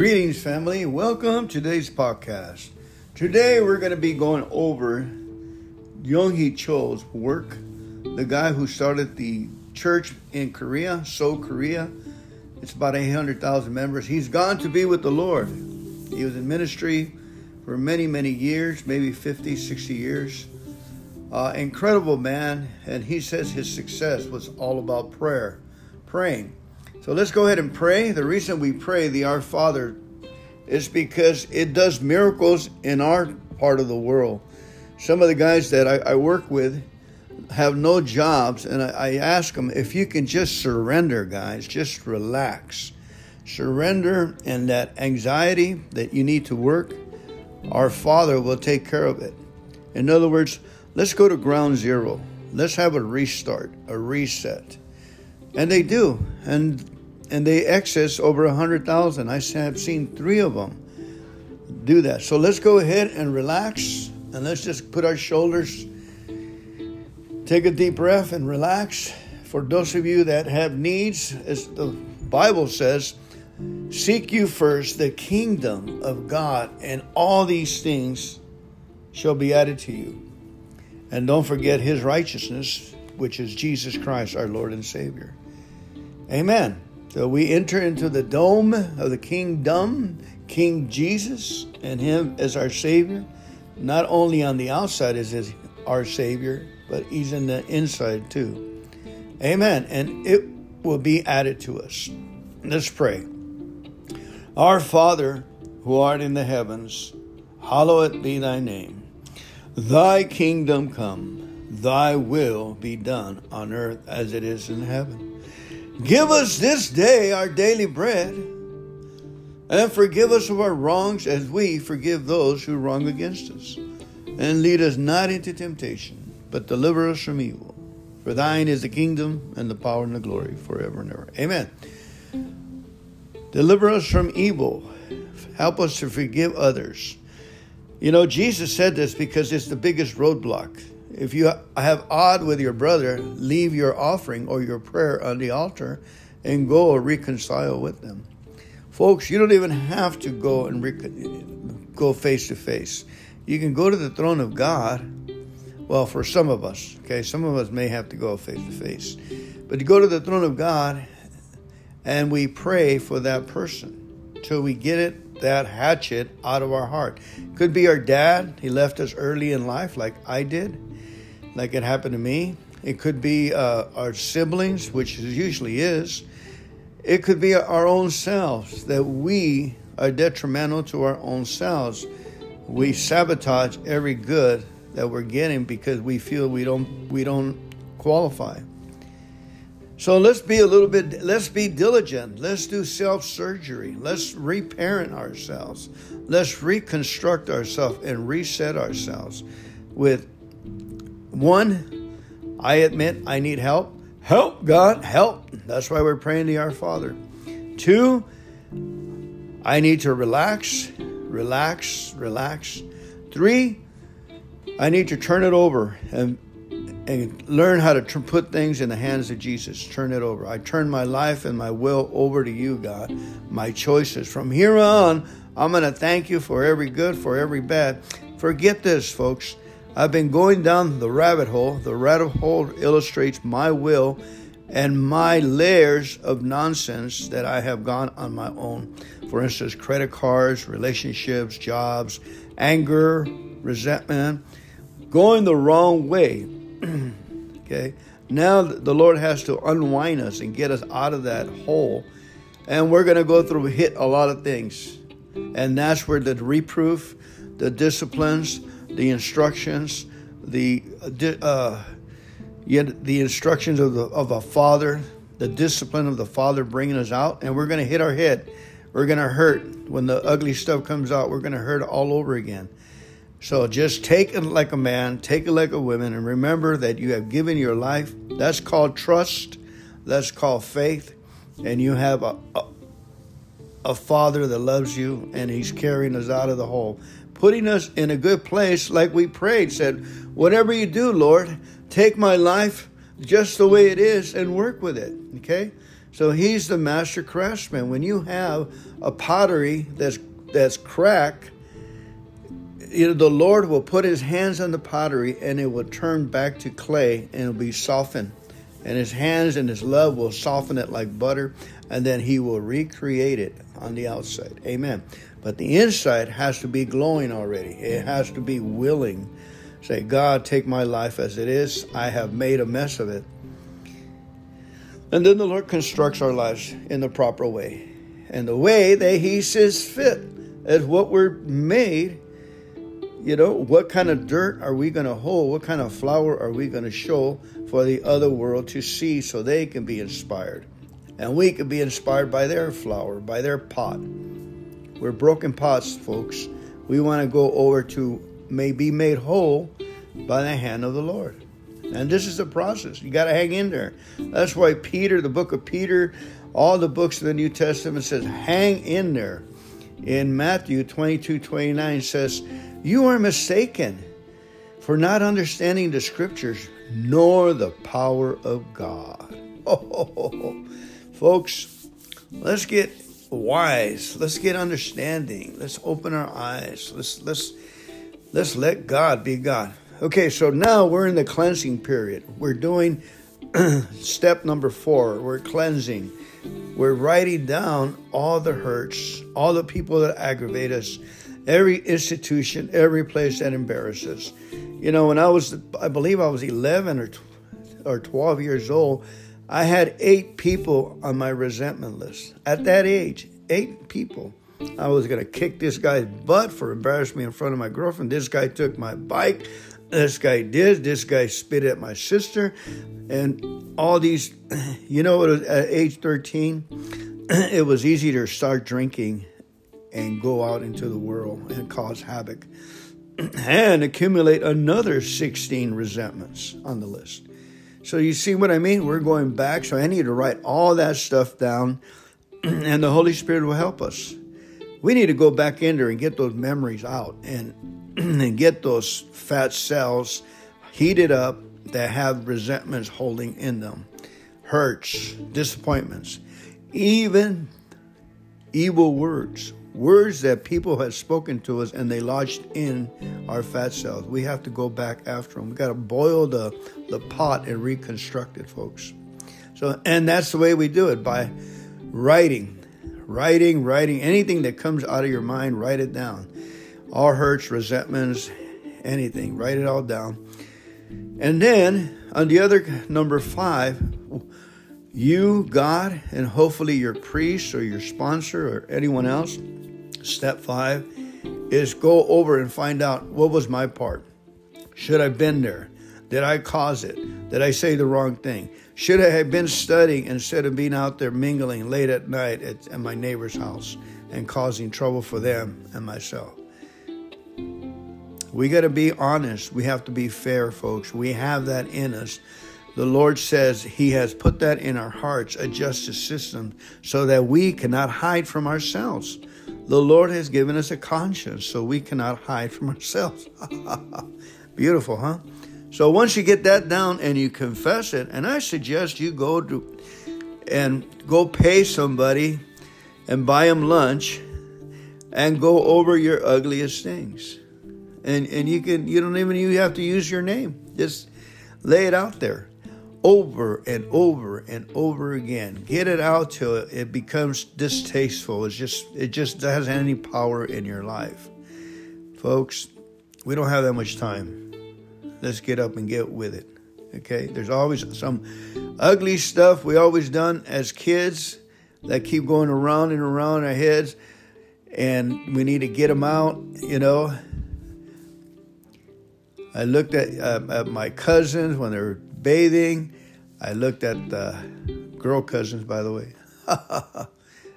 Greetings, family. Welcome to today's podcast. Today, we're going to be going over Yonggi Cho's work, the guy who started the church in Korea, Seoul, Korea. It's about 800,000 members. He's gone to be with the Lord. He was in ministry for many, many years, maybe 50, 60 years. Uh, incredible man, and he says his success was all about prayer, praying. So let's go ahead and pray. The reason we pray the Our Father is because it does miracles in our part of the world. Some of the guys that I, I work with have no jobs, and I, I ask them if you can just surrender, guys, just relax. Surrender and that anxiety that you need to work, our Father will take care of it. In other words, let's go to ground zero. Let's have a restart, a reset. And they do. And and they excess over a hundred thousand. I have seen three of them do that. So let's go ahead and relax and let's just put our shoulders, take a deep breath and relax. For those of you that have needs, as the Bible says, seek you first the kingdom of God, and all these things shall be added to you. And don't forget his righteousness, which is Jesus Christ, our Lord and Savior. Amen. So we enter into the dome of the kingdom, King Jesus, and him as our Savior. Not only on the outside is our Savior, but he's in the inside too. Amen. And it will be added to us. Let's pray. Our Father, who art in the heavens, hallowed be thy name. Thy kingdom come, thy will be done on earth as it is in heaven. Give us this day our daily bread, and forgive us of our wrongs as we forgive those who wrong against us. And lead us not into temptation, but deliver us from evil. For thine is the kingdom, and the power, and the glory forever and ever. Amen. Deliver us from evil. Help us to forgive others. You know, Jesus said this because it's the biggest roadblock if you have odd with your brother, leave your offering or your prayer on the altar and go reconcile with them. Folks, you don't even have to go and go face to face. You can go to the throne of God. Well, for some of us, okay, some of us may have to go face to face. But to go to the throne of God and we pray for that person till we get it, that hatchet out of our heart. Could be our dad, he left us early in life, like I did like it happened to me. It could be uh, our siblings, which usually is. It could be our own selves that we are detrimental to our own selves. We sabotage every good that we're getting because we feel we don't we don't qualify. So let's be a little bit let's be diligent. Let's do self-surgery. Let's reparent ourselves. Let's reconstruct ourselves and reset ourselves with one, I admit I need help. Help, God, help. That's why we're praying to our Father. Two, I need to relax, relax, relax. Three, I need to turn it over and and learn how to tr- put things in the hands of Jesus. Turn it over. I turn my life and my will over to you, God. My choices. From here on, I'm going to thank you for every good, for every bad. Forget this, folks. I've been going down the rabbit hole. The rabbit hole illustrates my will and my layers of nonsense that I have gone on my own. For instance, credit cards, relationships, jobs, anger, resentment, going the wrong way. okay? Now the Lord has to unwind us and get us out of that hole. And we're going to go through hit a lot of things. And that's where the reproof, the disciplines, the instructions, the uh, yet the instructions of the of a father, the discipline of the father bringing us out, and we're going to hit our head. We're going to hurt when the ugly stuff comes out. We're going to hurt all over again. So just take it like a man, take it like a woman, and remember that you have given your life. That's called trust. That's called faith, and you have a, a a father that loves you, and he's carrying us out of the hole putting us in a good place, like we prayed, said, Whatever you do, Lord, take my life just the way it is and work with it. Okay? So he's the master craftsman. When you have a pottery that's that's cracked, you know, the Lord will put his hands on the pottery and it will turn back to clay and it'll be softened. And his hands and his love will soften it like butter, and then he will recreate it on the outside. Amen. But the inside has to be glowing already. It has to be willing. Say, God, take my life as it is. I have made a mess of it. And then the Lord constructs our lives in the proper way. And the way that He sees fit is what we're made you know, what kind of dirt are we going to hold? What kind of flower are we going to show for the other world to see so they can be inspired? And we can be inspired by their flower, by their pot. We're broken pots, folks. We want to go over to may be made whole by the hand of the Lord. And this is the process. You got to hang in there. That's why Peter, the book of Peter, all the books of the New Testament says, hang in there. In Matthew 22 29 says, you are mistaken for not understanding the scriptures nor the power of God. Oh, folks, let's get wise. Let's get understanding. Let's open our eyes. Let's let's let's let God be God. Okay, so now we're in the cleansing period. We're doing step number 4. We're cleansing. We're writing down all the hurts, all the people that aggravate us every institution, every place that embarrasses. You know, when I was, I believe I was 11 or, or 12 years old, I had eight people on my resentment list. At that age, eight people. I was going to kick this guy's butt for embarrassing me in front of my girlfriend. This guy took my bike. This guy did. This guy spit at my sister. And all these, you know, at age 13, it was easy to start drinking and go out into the world and cause havoc and accumulate another 16 resentments on the list. So you see what I mean? We're going back. So I need to write all that stuff down and the Holy Spirit will help us. We need to go back in there and get those memories out and, and get those fat cells heated up that have resentments holding in them, hurts, disappointments, even evil words words that people have spoken to us and they lodged in our fat cells. We have to go back after them. We got to boil the, the pot and reconstruct it, folks. So, and that's the way we do it by writing, writing, writing. Anything that comes out of your mind, write it down. All hurts, resentments, anything, write it all down. And then on the other number five, you, God, and hopefully your priest or your sponsor or anyone else Step five is go over and find out what was my part. Should I have been there? Did I cause it? Did I say the wrong thing? Should I have been studying instead of being out there mingling late at night at, at my neighbor's house and causing trouble for them and myself? We got to be honest. We have to be fair, folks. We have that in us. The Lord says He has put that in our hearts, a justice system, so that we cannot hide from ourselves. The Lord has given us a conscience so we cannot hide from ourselves. Beautiful, huh? So once you get that down and you confess it, and I suggest you go to and go pay somebody and buy them lunch and go over your ugliest things. And and you can you don't even you have to use your name. Just lay it out there over and over and over again. Get it out till it becomes distasteful. It's just it just doesn't have any power in your life. Folks, we don't have that much time. Let's get up and get with it. Okay? There's always some ugly stuff we always done as kids that keep going around and around our heads and we need to get them out, you know. I looked at, uh, at my cousins when they were bathing. I looked at the girl cousins, by the way,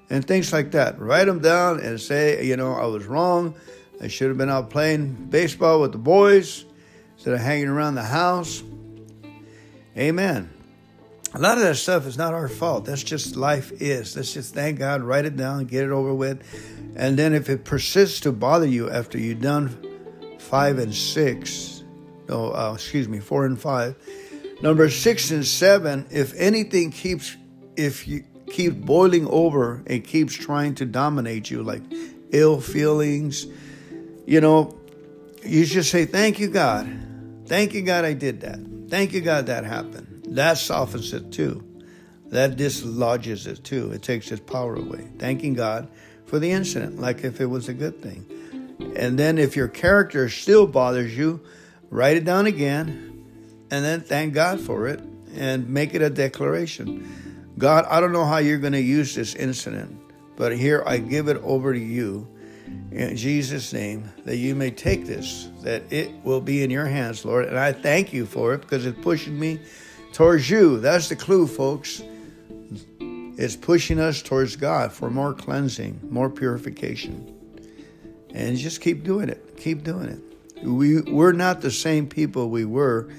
and things like that. Write them down and say, you know, I was wrong. I should have been out playing baseball with the boys instead of hanging around the house. Amen. A lot of that stuff is not our fault. That's just life is. Let's just thank God, write it down, get it over with. And then if it persists to bother you after you've done five and six, no, uh, excuse me, four and five, Number six and seven, if anything keeps, if you, keeps boiling over and keeps trying to dominate you, like ill feelings, you know, you just say, Thank you, God. Thank you, God, I did that. Thank you, God, that happened. That softens it too. That dislodges it too. It takes its power away. Thanking God for the incident, like if it was a good thing. And then if your character still bothers you, write it down again and then thank God for it and make it a declaration. God, I don't know how you're going to use this incident, but here I give it over to you in Jesus' name that you may take this, that it will be in your hands, Lord. And I thank you for it because it's pushing me towards you. That's the clue, folks. It's pushing us towards God for more cleansing, more purification. And just keep doing it. Keep doing it. We, we're not the same people we were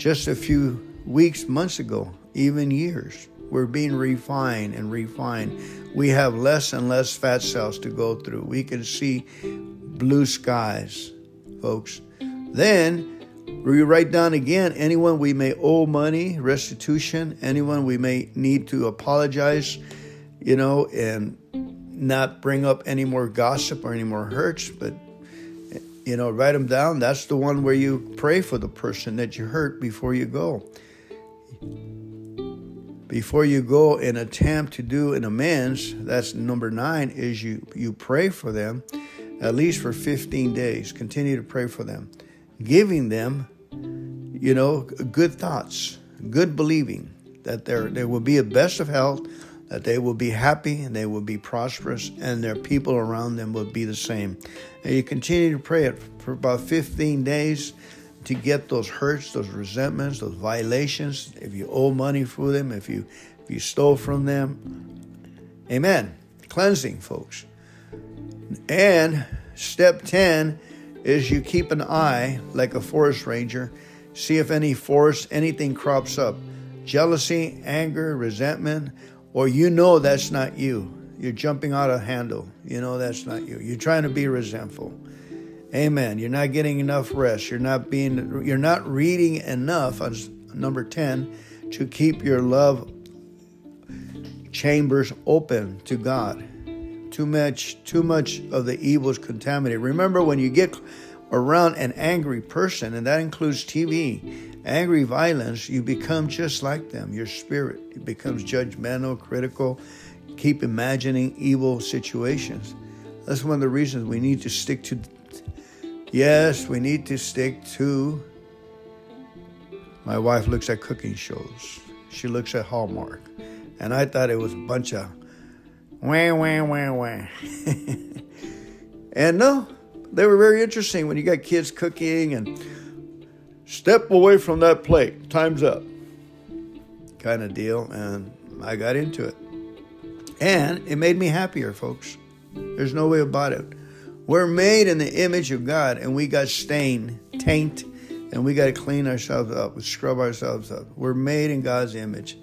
just a few weeks, months ago, even years. We're being refined and refined. We have less and less fat cells to go through. We can see blue skies, folks. Then we write down again anyone we may owe money, restitution, anyone we may need to apologize, you know, and not bring up any more gossip or any more hurts, but you know, write them down. That's the one where you pray for the person that you hurt before you go. Before you go and attempt to do an amends, that's number nine, is you, you pray for them at least for 15 days. Continue to pray for them, giving them, you know, good thoughts, good believing that there, there will be a best of health, that they will be happy and they will be prosperous, and their people around them will be the same. And you continue to pray it for about 15 days to get those hurts, those resentments, those violations. If you owe money for them, if you if you stole from them, Amen. Cleansing, folks. And step 10 is you keep an eye like a forest ranger, see if any forest, anything crops up. Jealousy, anger, resentment, or you know that's not you. You're jumping out of handle. You know that's not you. You're trying to be resentful. Amen. You're not getting enough rest. You're not being you're not reading enough on number 10 to keep your love chambers open to God. Too much too much of the evil is contaminated. Remember when you get around an angry person and that includes TV, angry violence, you become just like them. Your spirit becomes judgmental, critical, keep imagining evil situations. That's one of the reasons we need to stick to Yes, we need to stick to. My wife looks at cooking shows. She looks at Hallmark. And I thought it was a bunch of wah, wah, wah, wah. and no, they were very interesting when you got kids cooking and step away from that plate, time's up kind of deal. And I got into it. And it made me happier, folks. There's no way about it. We're made in the image of God, and we got stained, taint, and we got to clean ourselves up, we scrub ourselves up. We're made in God's image.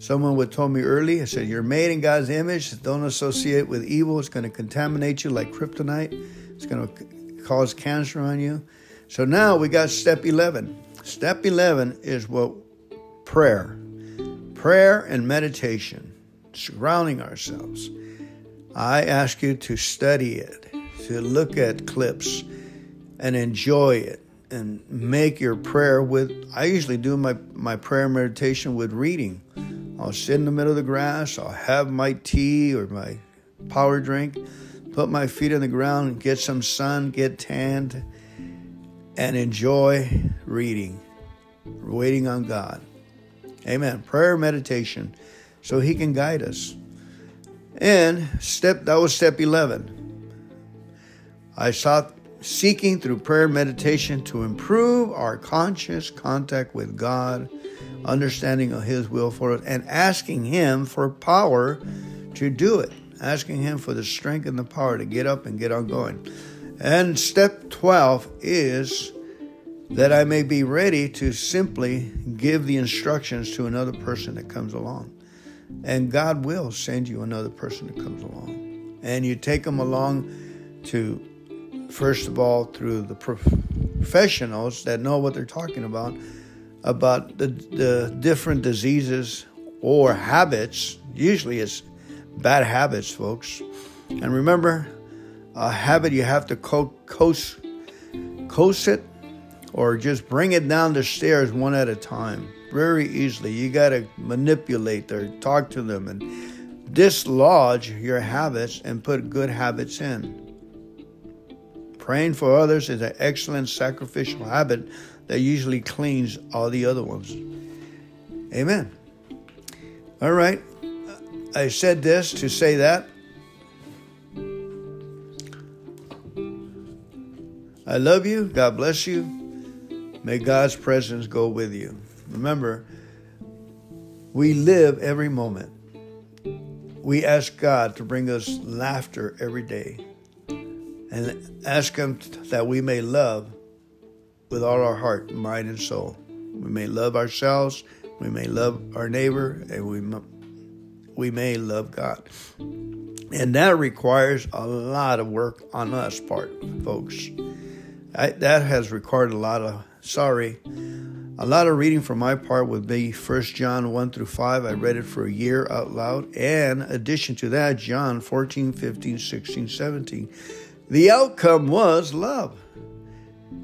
Someone would told me early, I said, You're made in God's image. Don't associate with evil. It's going to contaminate you like kryptonite. It's going to cause cancer on you. So now we got step 11. Step 11 is what prayer. Prayer and meditation, surrounding ourselves. I ask you to study it to look at clips and enjoy it and make your prayer with I usually do my, my prayer meditation with reading. I'll sit in the middle of the grass, I'll have my tea or my power drink, put my feet on the ground, and get some sun, get tanned, and enjoy reading, waiting on God. Amen. Prayer meditation so he can guide us. And step that was step 11. I sought seeking through prayer meditation to improve our conscious contact with God, understanding of His will for us, and asking Him for power to do it. Asking Him for the strength and the power to get up and get on going. And step 12 is that I may be ready to simply give the instructions to another person that comes along. And God will send you another person that comes along. And you take them along to first of all, through the professionals that know what they're talking about, about the, the different diseases or habits. Usually it's bad habits, folks. And remember, a habit you have to co- coast, coast it or just bring it down the stairs one at a time very easily. You got to manipulate or talk to them and dislodge your habits and put good habits in. Praying for others is an excellent sacrificial habit that usually cleans all the other ones. Amen. All right. I said this to say that. I love you. God bless you. May God's presence go with you. Remember, we live every moment. We ask God to bring us laughter every day and ask Him that we may love with all our heart, mind, and soul. We may love ourselves, we may love our neighbor, and we, we may love God. And that requires a lot of work on us part, folks. I, that has required a lot of sorry a lot of reading for my part would be 1 John 1 through 5. I read it for a year out loud. And addition to that, John 14, 15, 16, 17. The outcome was love.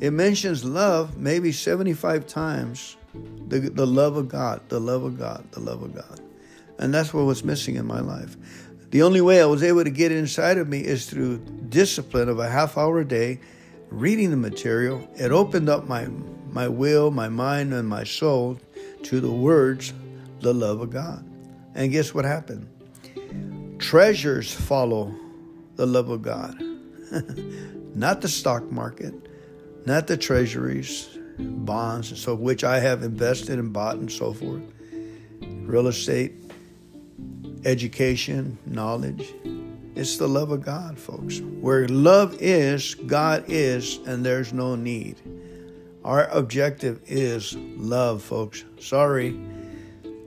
It mentions love maybe 75 times. The, the love of God, the love of God, the love of God. And that's what was missing in my life. The only way I was able to get inside of me is through discipline of a half hour a day, reading the material. It opened up my my will, my mind, and my soul to the words, the love of God. And guess what happened? Treasures follow the love of God, not the stock market, not the treasuries, bonds, and so which I have invested and bought and so forth, real estate, education, knowledge. It's the love of God, folks. Where love is, God is, and there's no need. Our objective is love, folks. Sorry.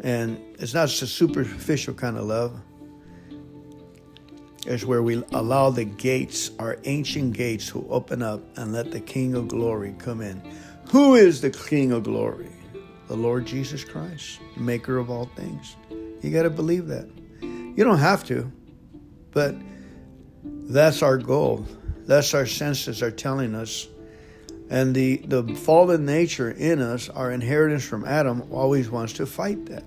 And it's not just a superficial kind of love. It's where we allow the gates, our ancient gates, to open up and let the King of glory come in. Who is the King of glory? The Lord Jesus Christ, maker of all things. You got to believe that. You don't have to, but that's our goal. That's our senses are telling us and the, the fallen nature in us, our inheritance from Adam, always wants to fight that.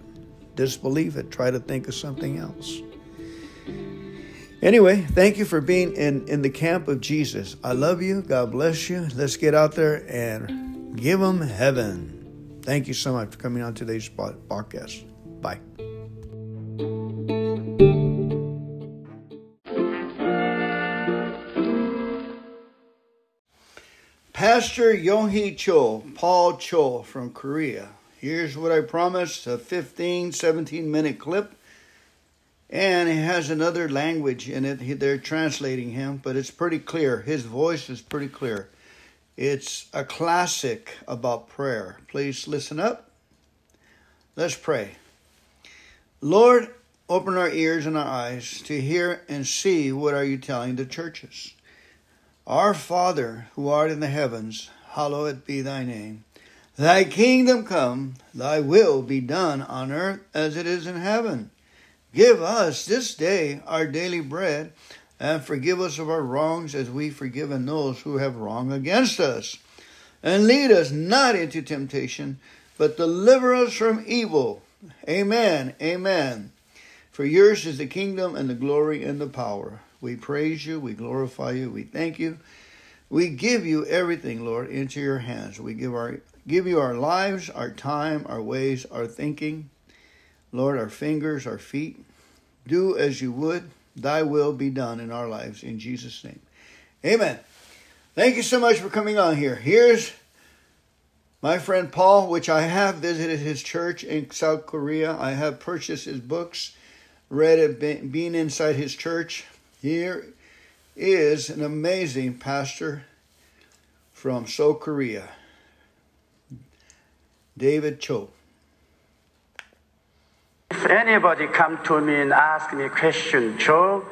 Disbelieve it. Try to think of something else. Anyway, thank you for being in, in the camp of Jesus. I love you. God bless you. Let's get out there and give them heaven. Thank you so much for coming on today's podcast. Bye. Pastor Yonggi Cho, Paul Cho from Korea. Here's what I promised a 15, 17 minute clip. And it has another language in it. They're translating him, but it's pretty clear. His voice is pretty clear. It's a classic about prayer. Please listen up. Let's pray. Lord, open our ears and our eyes to hear and see what are you telling the churches. Our Father, who art in the heavens, hallowed be thy name. Thy kingdom come, thy will be done on earth as it is in heaven. Give us this day our daily bread, and forgive us of our wrongs as we forgive those who have wronged against us. And lead us not into temptation, but deliver us from evil. Amen. Amen. For yours is the kingdom and the glory and the power we praise you. We glorify you. We thank you. We give you everything, Lord, into your hands. We give our give you our lives, our time, our ways, our thinking. Lord, our fingers, our feet. Do as you would. Thy will be done in our lives. In Jesus' name. Amen. Thank you so much for coming on here. Here's my friend Paul, which I have visited his church in South Korea. I have purchased his books, read it, being inside his church. Here is an amazing pastor from Seoul, Korea, David Cho. If anybody come to me and ask me a question, Cho,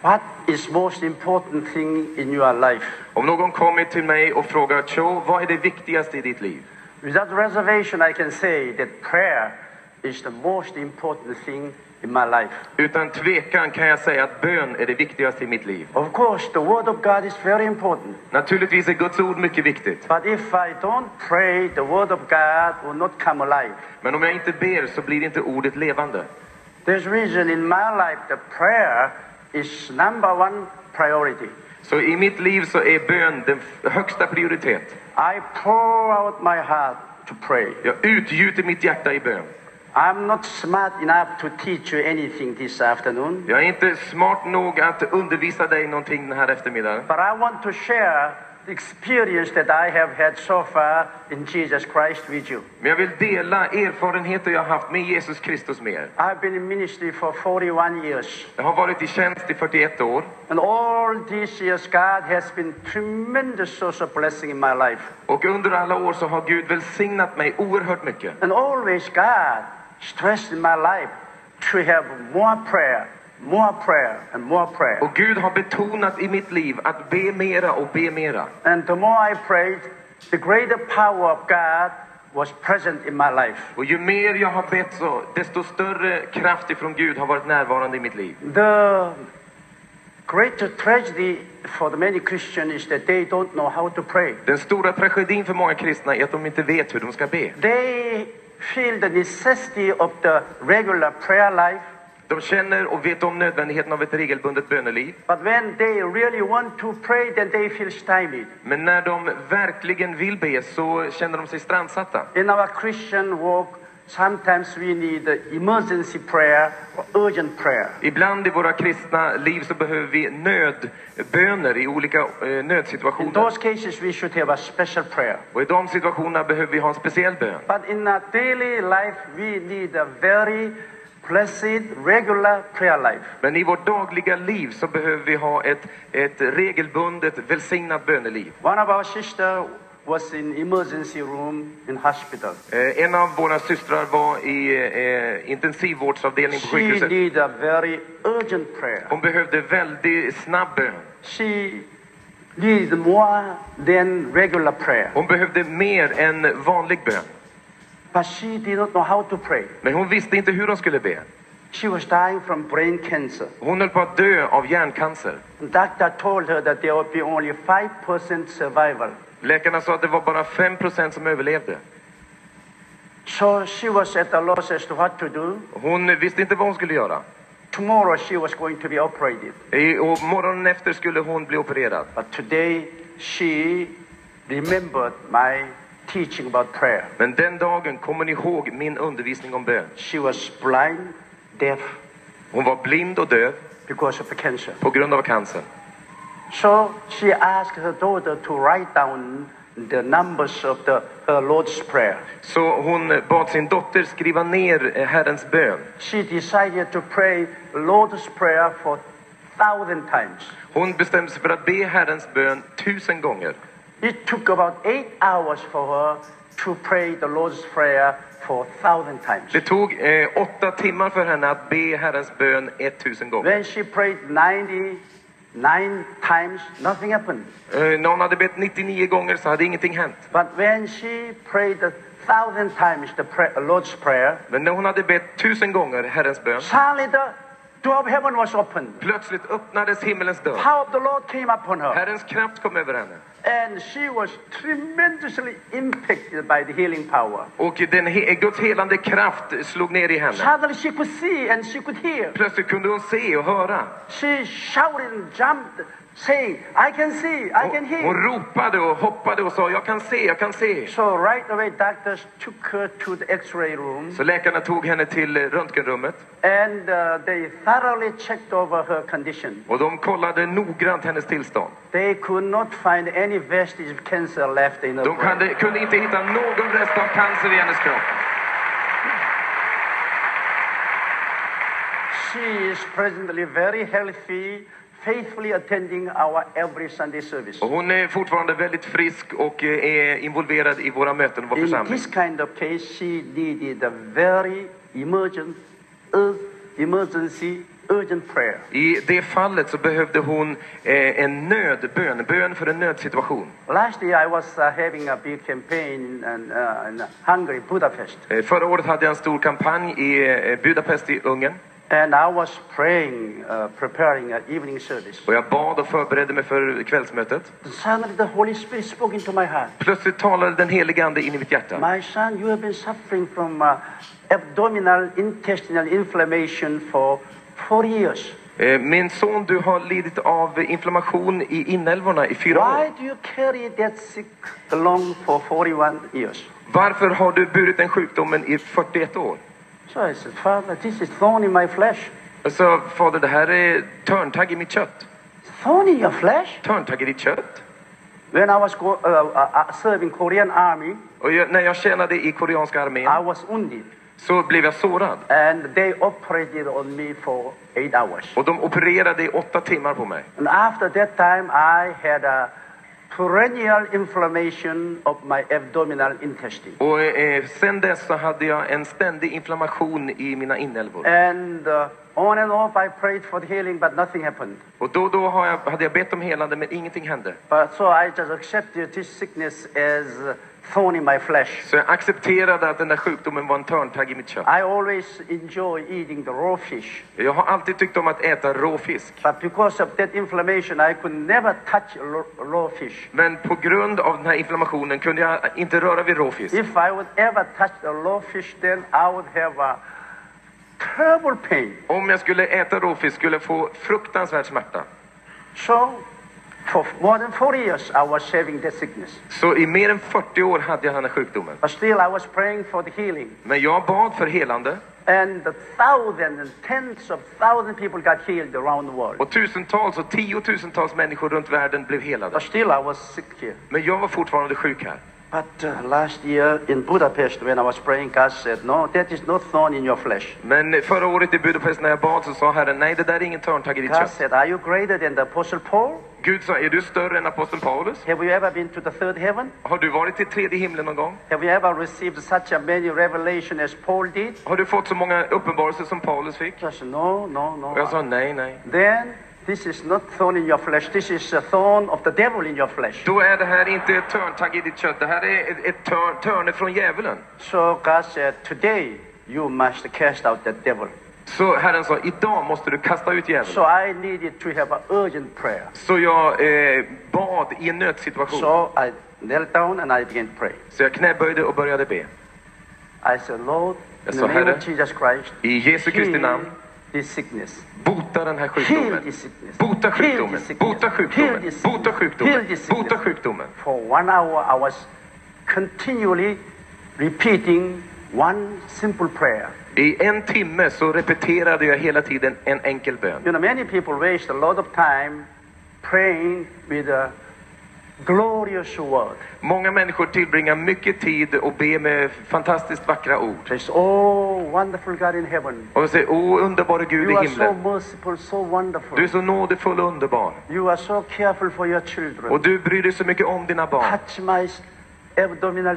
what is most important thing in your life? Om någon kommer till mig och frågar Cho, vad är det viktigaste i ditt liv? Without reservation I can say that prayer is the most important thing in my life. Utan tvekan kan jag säga att bön är det viktigaste i mitt liv. Of course, the Word of God is very important. Naturligtvis är Guds ord mycket viktigt. But if I don't pray, the Word of God will not come alive. Men om jag inte ber så blir inte ordet levande. There's reason in my life the prayer is number one priority. Så i mitt liv så är bön den högsta prioritet. I pour out my heart to pray. Jag utgjuter mitt hjärta i bön. I'm not smart enough to teach you anything this afternoon, Jag är inte smart nog att undervisa dig någonting den här eftermiddagen. but I want to share the experience that I have had so far in Jesus Christ with you. Men jag vill dela erfarenheter jag har haft med Jesus Kristus med er. I've been in ministry for 41 years, Jag har varit i tjänst i 41 år. and all these years, God has been tremendous source of blessing in my life. Och under alla år så har Gud välsignat mig oerhört mycket. And always God stressed in my life to have more prayer, more prayer, and more prayer. Och Gud har betonat i mitt liv att be mera och be mera. And the more I prayed, the greater power of God was present in my life. Och ju mer jag har bett så, desto större kraft ifrån Gud har varit närvarande i mitt liv. The greater tragedy for the many Christians is that they don't know how to pray. Den stora tragedin för många kristna är att de inte vet hur de ska be. They feel the necessity of the regular prayer life, De känner och vet om nödvändigheten av ett regelbundet böneliv. but when they really want to pray, then they feel stymied. Men när de verkligen vill be så känner de sig strandsatta. In our Christian walk, sometimes we need emergency prayer or urgent prayer. Ibland i våra kristna liv så behöver vi nödböner i olika eh, In nödsituationer. those cases, we should have a special prayer. Och i de situationerna behöver vi ha en speciell bön. But in our daily life, we need a very blessed, regular prayer life. Men i vårt dagliga liv så behöver vi ha ett, ett regelbundet välsignat böneliv. One of our sisters was in emergency room in hospital. Eh, En av våra systrar var i eh, intensivvårdsavdelning på She sjukhuset. need a very urgent prayer. Hon behövde väldigt snabb bön. She need more than regular prayer. Hon behövde mer än vanlig bön. But she did not know how to pray. Men hon visste inte hur hon skulle be. She was dying from brain cancer. Hon höll på att dö av hjärncancer. The doctor told her that there would be only 5% survival. Läkarna sa att det var bara 5% som överlevde. So she was at a loss as to what to do. Hon visste inte vad hon skulle göra. Tomorrow she was going to be operated. I- Och morgonen efter skulle hon bli opererad. But today she remembered my teaching about prayer. Men den dagen kommer ni ihåg min undervisning om bön. She was blind, deaf Hon var blind och döv because of the cancer. på grund av cancern. So she asked her daughter to write down the numbers of the, her Lord's Prayer. Så hon bad sin dotter skriva ner eh, Herrens bön. She decided to pray Lord's Prayer for thousand times. Hon bestämde sig för att be Herrens bön tusen gånger. It took about eight hours for her to pray the Lord's Prayer for thousand times. Det tog eh, åtta timmar för henne att be Herrens bön 1000 gånger. When she prayed 99 times, nothing happened. Eh, när hon hade bett 99 gånger så hade ingenting hänt. But when she prayed a thousand times the pray, Lord's Prayer, Men när hon hade bett tusen gånger Herrens bön, suddenly the door of heaven was opened. plötsligt öppnades himmelens dörr. Power of the Lord came upon her. Herrens kraft kom över henne. And she was tremendously impacted by the healing power. Och den he Guds helande kraft slog ner i henne. Suddenly she could see and she could hear. Plötsligt kunde hon se och höra. She shouted and jumped, saying, I can see, I can hear. hon ropade och hoppade och sa jag kan se, jag kan se. So right away doctors took her to the x-ray room Så läkarna tog henne till eh, röntgenrummet and uh, they thoroughly checked over her condition. och de kollade noggrant hennes tillstånd. They could not find any vestige of cancer left in her De kunde, kunde inte hitta någon rest av cancer i hennes kropp. She is presently very healthy, faithfully attending our every Sunday service. Och hon är fortfarande väldigt frisk och eh, är involverad i våra möten och vår In församling. this kind of case, she needed a very emergent, uh, emergency. I det fallet så behövde hon eh, en nödbön, bön för en nödsituation. Last year I was uh, having a big campaign in, uh, in Hungary, Budapest, Eh, förra året hade jag en stor kampanj i eh, Budapest i Ungern. and I was praying, uh, preparing an evening service. Och jag bad och förberedde mig för kvällsmötet. Suddenly the Holy Spirit spoke into my heart. Plötsligt talade den helige Ande in i mitt hjärta. My son, you have been suffering from uh, abdominal intestinal inflammation for 40 years. Eh, Min son, du har lidit av inflammation i inälvorna i fyra Why år. do you carry that sick along for 41 years? Varför har du burit den sjukdomen i 41 år? So I said, Father, this is thorn in my flesh. Sa, fader, det här är törntagg i mitt kött. Thorn in your flesh? Törntagg i ditt kött? When I was go, uh, uh, uh, serving Korean army, Och jag, när jag tjänade i koreanska I armén was wounded, så blev jag sårad. and they operated on me for eight hours. Och de opererade i åtta timmar på mig. And after that time, I had a perennial inflammation of my abdominal intestine. Och eh, sen dess så hade jag en ständig inflammation i mina inälvor. And uh, on and off, I prayed for the healing, but nothing happened. Och då och då har jag, hade jag bett om helande men ingenting hände. But so I just accepted this sickness as thorn in my flesh. Så jag accepterade att den där sjukdomen var en törntagg i mitt kött. I always enjoy eating the raw fish, Jag har alltid tyckt om att äta rå fisk. but because of that inflammation, I could never touch raw- fish. Men på grund av den här inflammationen kunde jag inte röra vid rå fisk. If I would ever touch the raw fish, then I would have a terrible pain. Om jag skulle äta rå fisk skulle jag få fruktansvärd smärta. So, for more than 40 years, I was having that sickness. Så i mer än 40 år hade jag den här sjukdomen. But still, I was praying for the healing. Men jag bad för helande And the thousands and tens of thousands people got healed around the world. och tusentals och tiotusentals människor runt världen blev helade. But still, I was sick here. Men jag var fortfarande sjuk här. But uh, last year in Budapest, when I was praying, God said, No, that is no thorn in your flesh. Men förra året i Budapest när jag bad så sa Herren, nej det där är ingen törntagg i ditt God kött. said, Are you greater than the Apostle Paul? Gud sa, är du större än aposteln Paulus? Have you ever been to the third heaven? Har du varit i tredje himlen någon gång? Have you ever received such a many revelation as Paul did? Har du fått så många uppenbarelser som Paulus fick? I said, No, no, Och jag sa no. nej, nej. Then this is not thorn in your flesh. This is a thorn of the devil in your flesh. Då är det här inte ett törntagg i ditt kött, det här är ett, ett törn, törne från djävulen. So God said, Today you must cast out that devil. Så Herren sa, idag måste du kasta ut So djävulen. I needed to have an urgent prayer. Så jag eh, bad i en nödsituation. So I knelt down and I began to pray. Så jag knäböjde och började be. I said, Lord, Jag in sa, the name Herre, of Jesus Christ, I Jesu Kristi namn, this sickness. Bota den här sjukdomen. Bota sjukdomen, bota sjukdomen, bota sjukdomen, bota sjukdomen. For one hour, I was continually repeating one simple prayer. I en timme så repeterade jag hela tiden en enkel bön. You know, many people waste a lot of time praying with a glorious word. Många människor tillbringar mycket tid och ber med fantastiskt vackra ord. Says, Oh, wonderful God in heaven. Och de säger, åh underbara Gud You i are so himlen. merciful, so wonderful. Du är så nådefull och underbar. You are so careful for your children. Och du bryr dig så mycket om dina barn. touch my abdominal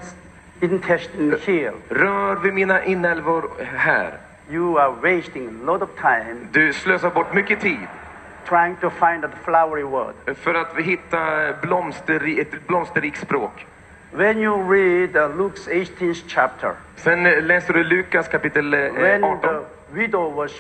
intestine here. Rör vid mina inälvor här. You are wasting a lot of time Du slösar bort mycket tid trying to find a flowery word. för att hitta blomster, ett blomsterrikt språk. When you read uh, Luke's 18th chapter, Sen eh, läser du Lukas kapitel eh, when 18. the widow was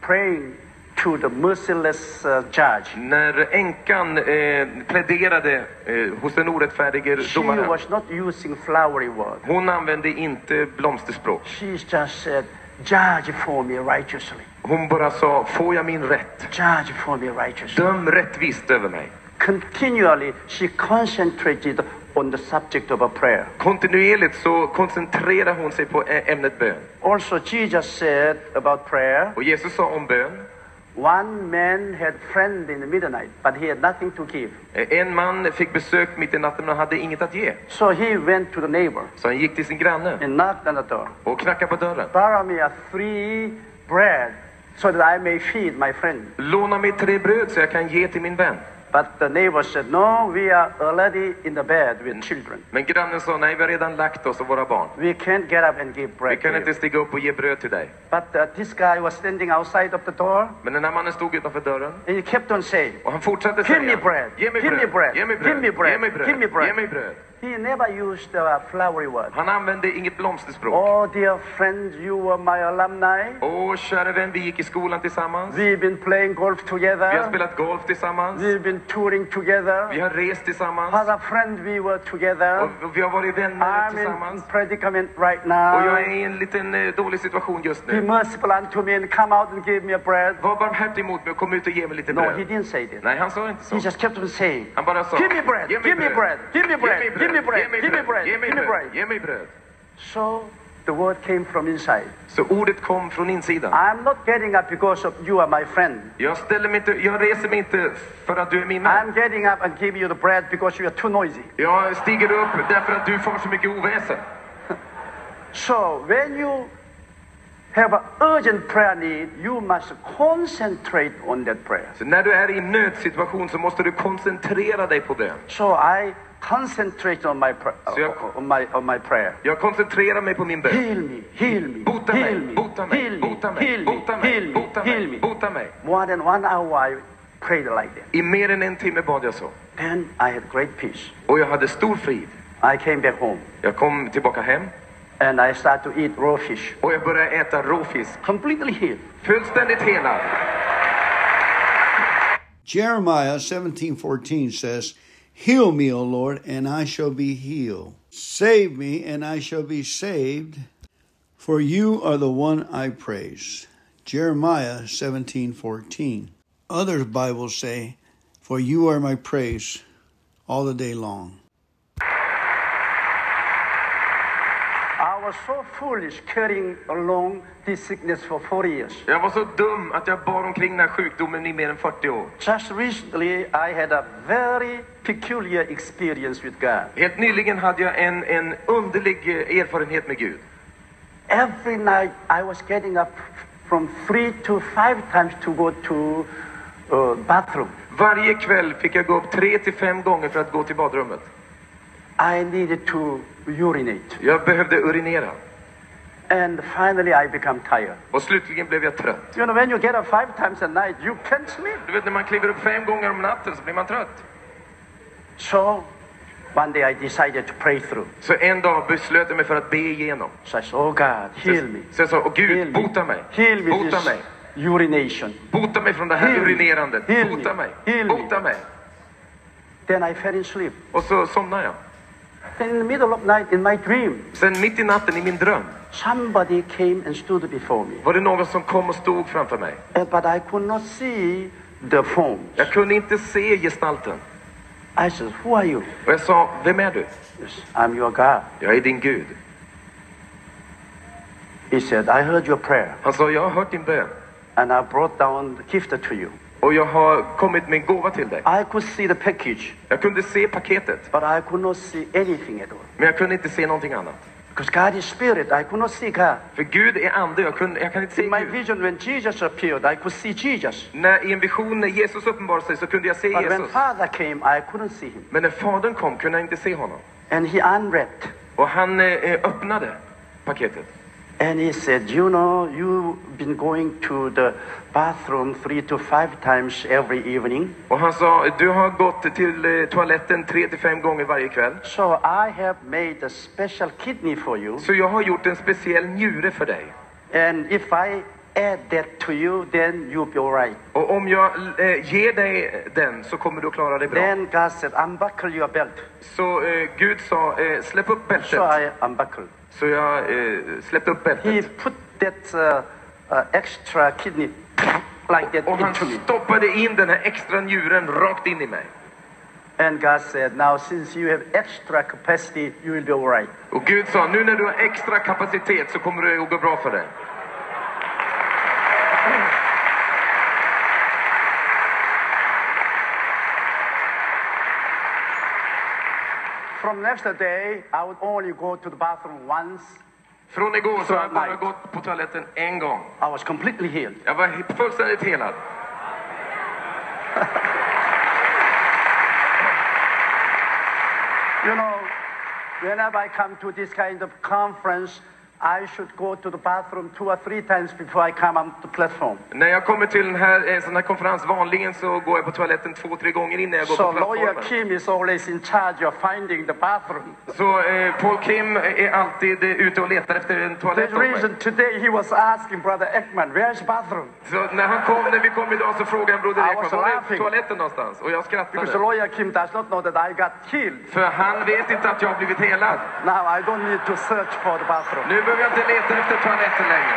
praying to the merciless uh, judge, När änkan eh, pläderade eh, hos den orättfärdige she domaren. was not using flowery word. Hon använde inte blomsterspråk. She just said, Judge for me righteously. Hon bara sa, får jag min rätt? Judge for me righteously. Döm rättvist över mig. Continually, she concentrated on the subject of a prayer. Kontinuerligt så koncentrerar hon sig på ämnet bön. Also, Jesus said about prayer, Och Jesus sa om bön, one man had friend in the midnight, but he had nothing to give. en man fick besök mitt i natten men hade inget att ge. So he went to the neighbor Så han gick till sin granne and knocked on the door. och knackade på dörren. Borrow me a three bread so that I may feed my friend. Låna mig tre bröd så jag kan ge till min vän. But the neighbor said, No, we are already in the bed with children. Men grannen sa, nej, vi har redan lagt oss och våra barn. We can't get up and give bread Vi kan to inte you." stiga upp och ge bröd till dig. But uh, this guy was standing outside of the door Men den här mannen stod utanför dörren and he kept on saying, och han fortsatte Give säga, me bread. ge mig Give me bröd, bread. ge mig Give me bröd, bread. ge mig bröd, Give me bread. ge mig bröd. He never used a flowery word. Han använde inget blomsterspråk. Oh, dear friend, you were my alumni. Åh, kära vän, vi gick i skolan tillsammans. We've been playing golf Vi har together. spelat golf tillsammans. We've been touring Vi together. har rest tillsammans. As a friend, we were together. Och och vi har varit vänner I'm in tillsammans. predicament right Och jag now. är i en liten eh, dålig situation just Be nu. merciful unto me and come out and give me a bread. Var barmhärtig mot mig och kom ut och ge mig lite No, he bröd. didn't say that. Nej, han sa inte så. He just kept on saying, Han bara sa, Give me bread, ge mig give me bread, give me bread, give me bread, mig give me bread, ge mig give me bröd, bread. ge mig bröd. So the word came from inside. Så ordet kom från insidan. I'm not getting up because of you are my friend. Jag ställer mig inte, jag reser mig inte för att du är min vän. I'm getting up and give you the bread because you are too noisy. Jag stiger upp därför att du får så mycket oväsen. So when you have an urgent prayer need, you must concentrate on that prayer. Så när du är i en nödsituation så måste du koncentrera dig på bön. So I concentrate on my, pra- So on my, on my prayer. Jag koncentrerar mig på min bön. Heal me, heal me, Bota heal mig, me, bota mig, heal me, bota mig, heal me, bota mig, heal me, bota heal mig, me. bota mig. More than one hour I prayed like that. I mer än en timme bad jag så. Then I had great peace. Och jag hade stor frid. I came back home Jag kom tillbaka hem and I started to eat raw fish. och jag började äta råfisk. Completely healed. Fullständigt helad. Jeremiah 17:14 says, "Heal me, O Lord, and I shall be healed. Save me, and I shall be saved, for you are the one I praise." Jeremiah 17:14. Other Bibles say, "For you are my praise all the day long." Was so foolish carrying along this sickness for 40 years. Jag var så dum att jag bar omkring den här sjukdomen i mer än 40 år. Just recently, I had a very peculiar experience with God. Helt nyligen hade jag en, en underlig eh, erfarenhet med Gud. Every night, I was getting up from three to five times to go to uh, bathroom. Varje kväll fick jag gå upp tre till fem gånger för att gå till badrummet. I needed to urinate. Jag behövde urinera. And finally, I become tired. Och slutligen blev jag trött. You know, when you get up five times a night, you can't sleep. Du vet när man kliver upp fem gånger om natten så blir man trött. So one day I decided to pray through. Så en dag beslöt jag mig för att be igenom. So I said, Oh God, heal me. Så jag sa, åh Gud, me. bota mig. Heal me Bota this mig. urination. Bota mig från det här Heal me. urinerandet. Heal me. Bota mig. Heal me. Bota mig. Then I fell in sleep. Och så somnade jag. Then in the middle of night, in my dream, Sen mitt i natten i min dröm somebody came and stood before me. var det någon som kom och stod framför mig. Uh, But I could not see the form. Jag kunde inte se gestalten. I said, Who are you? Och jag sa, vem är du? Yes, I'm your God. Jag är din Gud. He said, I heard your prayer Han sa, jag har hört din bön. and I brought down the gift to you. Och jag har kommit med en gåva till dig. I could see the package, Jag kunde se paketet, but I could not see anything at all. men jag kunde inte se någonting annat. Because God is spirit, I could not see God. För Gud är ande, jag, kunde, jag kan inte se In my Gud. vision, when Jesus appeared, I could see Jesus. När, I en vision när Jesus uppenbarade sig så kunde jag se But when Jesus. Father came, I couldn't see him. Men när Fadern kom kunde jag inte se honom. And he unwrapped. Och han eh, öppnade paketet. And he said, You know, you've been going to the bathroom three to five times every evening. Och han sa, du har gått till eh, toaletten tre till fem gånger varje kväll. So I have made a special kidney for you. Så jag har gjort en speciell njure för dig. And if I add that to you, then you'll be all right. Och om jag eh, ger dig den så kommer du att klara dig bra. Then God said, Unbuckle your belt. Så eh, Gud sa, eh, släpp upp So bältet. I unbuckled. Så jag eh, släppte upp He put that uh, uh, extra kidney like that Och han into me. stoppade in den här extra njuren rakt in i mig. And God said, Now, since you have extra capacity, you will be all right. Och Gud sa, nu när du har extra kapacitet så kommer det att gå bra för dig. From next day, I would only go to the bathroom once. Från igår så har jag bara gått på toaletten en gång. I was completely healed. Jag var fullständigt helad. you know, whenever I come to this kind of conference, I should go to the bathroom two or three times before I come on the platform. När jag kommer till en, här, en sån här konferens, vanligen så går jag på toaletten två, tre gånger innan jag går So på lawyer plattformen. Kim is always in charge of finding the bathroom. Så eh, Paul Kim är alltid eh, ute och letar efter en The toalett mig. reason today he was asking Brother Ekman, where's the bathroom? Så när, han kom, när vi kom idag så frågade han Broder Ekman, var är toaletten någonstans? Och jag Because the skrattade. lawyer Kim does not know that I got killed. För han vet inte att jag har blivit helad. Now I don't need to search for the bathroom. Nu behöver jag inte leta efter toaletten längre.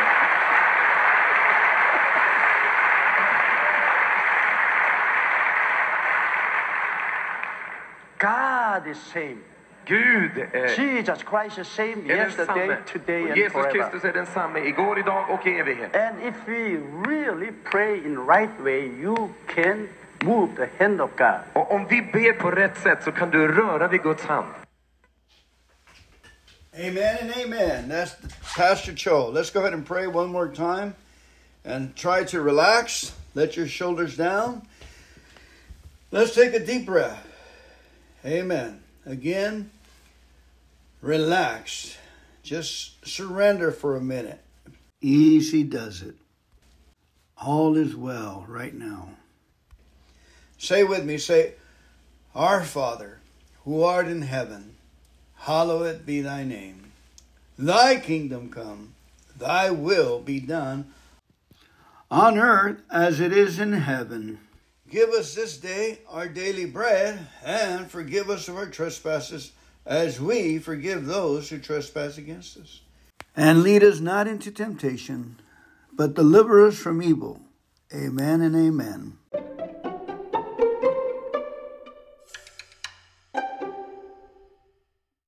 God is same. Gud eh, Jesus Christ is same är yesterday, today, and Jesus forever. Kristus är densamme igår, idag och i evighet. And if we really pray in right way, you can move the hand of God. Och om vi ber på rätt sätt så kan du röra vid Guds hand. Amen and amen. That's Pastor Cho. Let's go ahead and pray one more time and try to relax. Let your shoulders down. Let's take a deep breath. Amen. Again, relax. Just surrender for a minute. Easy does it. All is well right now. Say with me, say, Our Father, who art in heaven, hallowed be thy name. Thy kingdom come, thy will be done on earth as it is in heaven. Give us this day our daily bread, and forgive us of our trespasses, as we forgive those who trespass against us. And lead us not into temptation, but deliver us from evil. Amen and amen.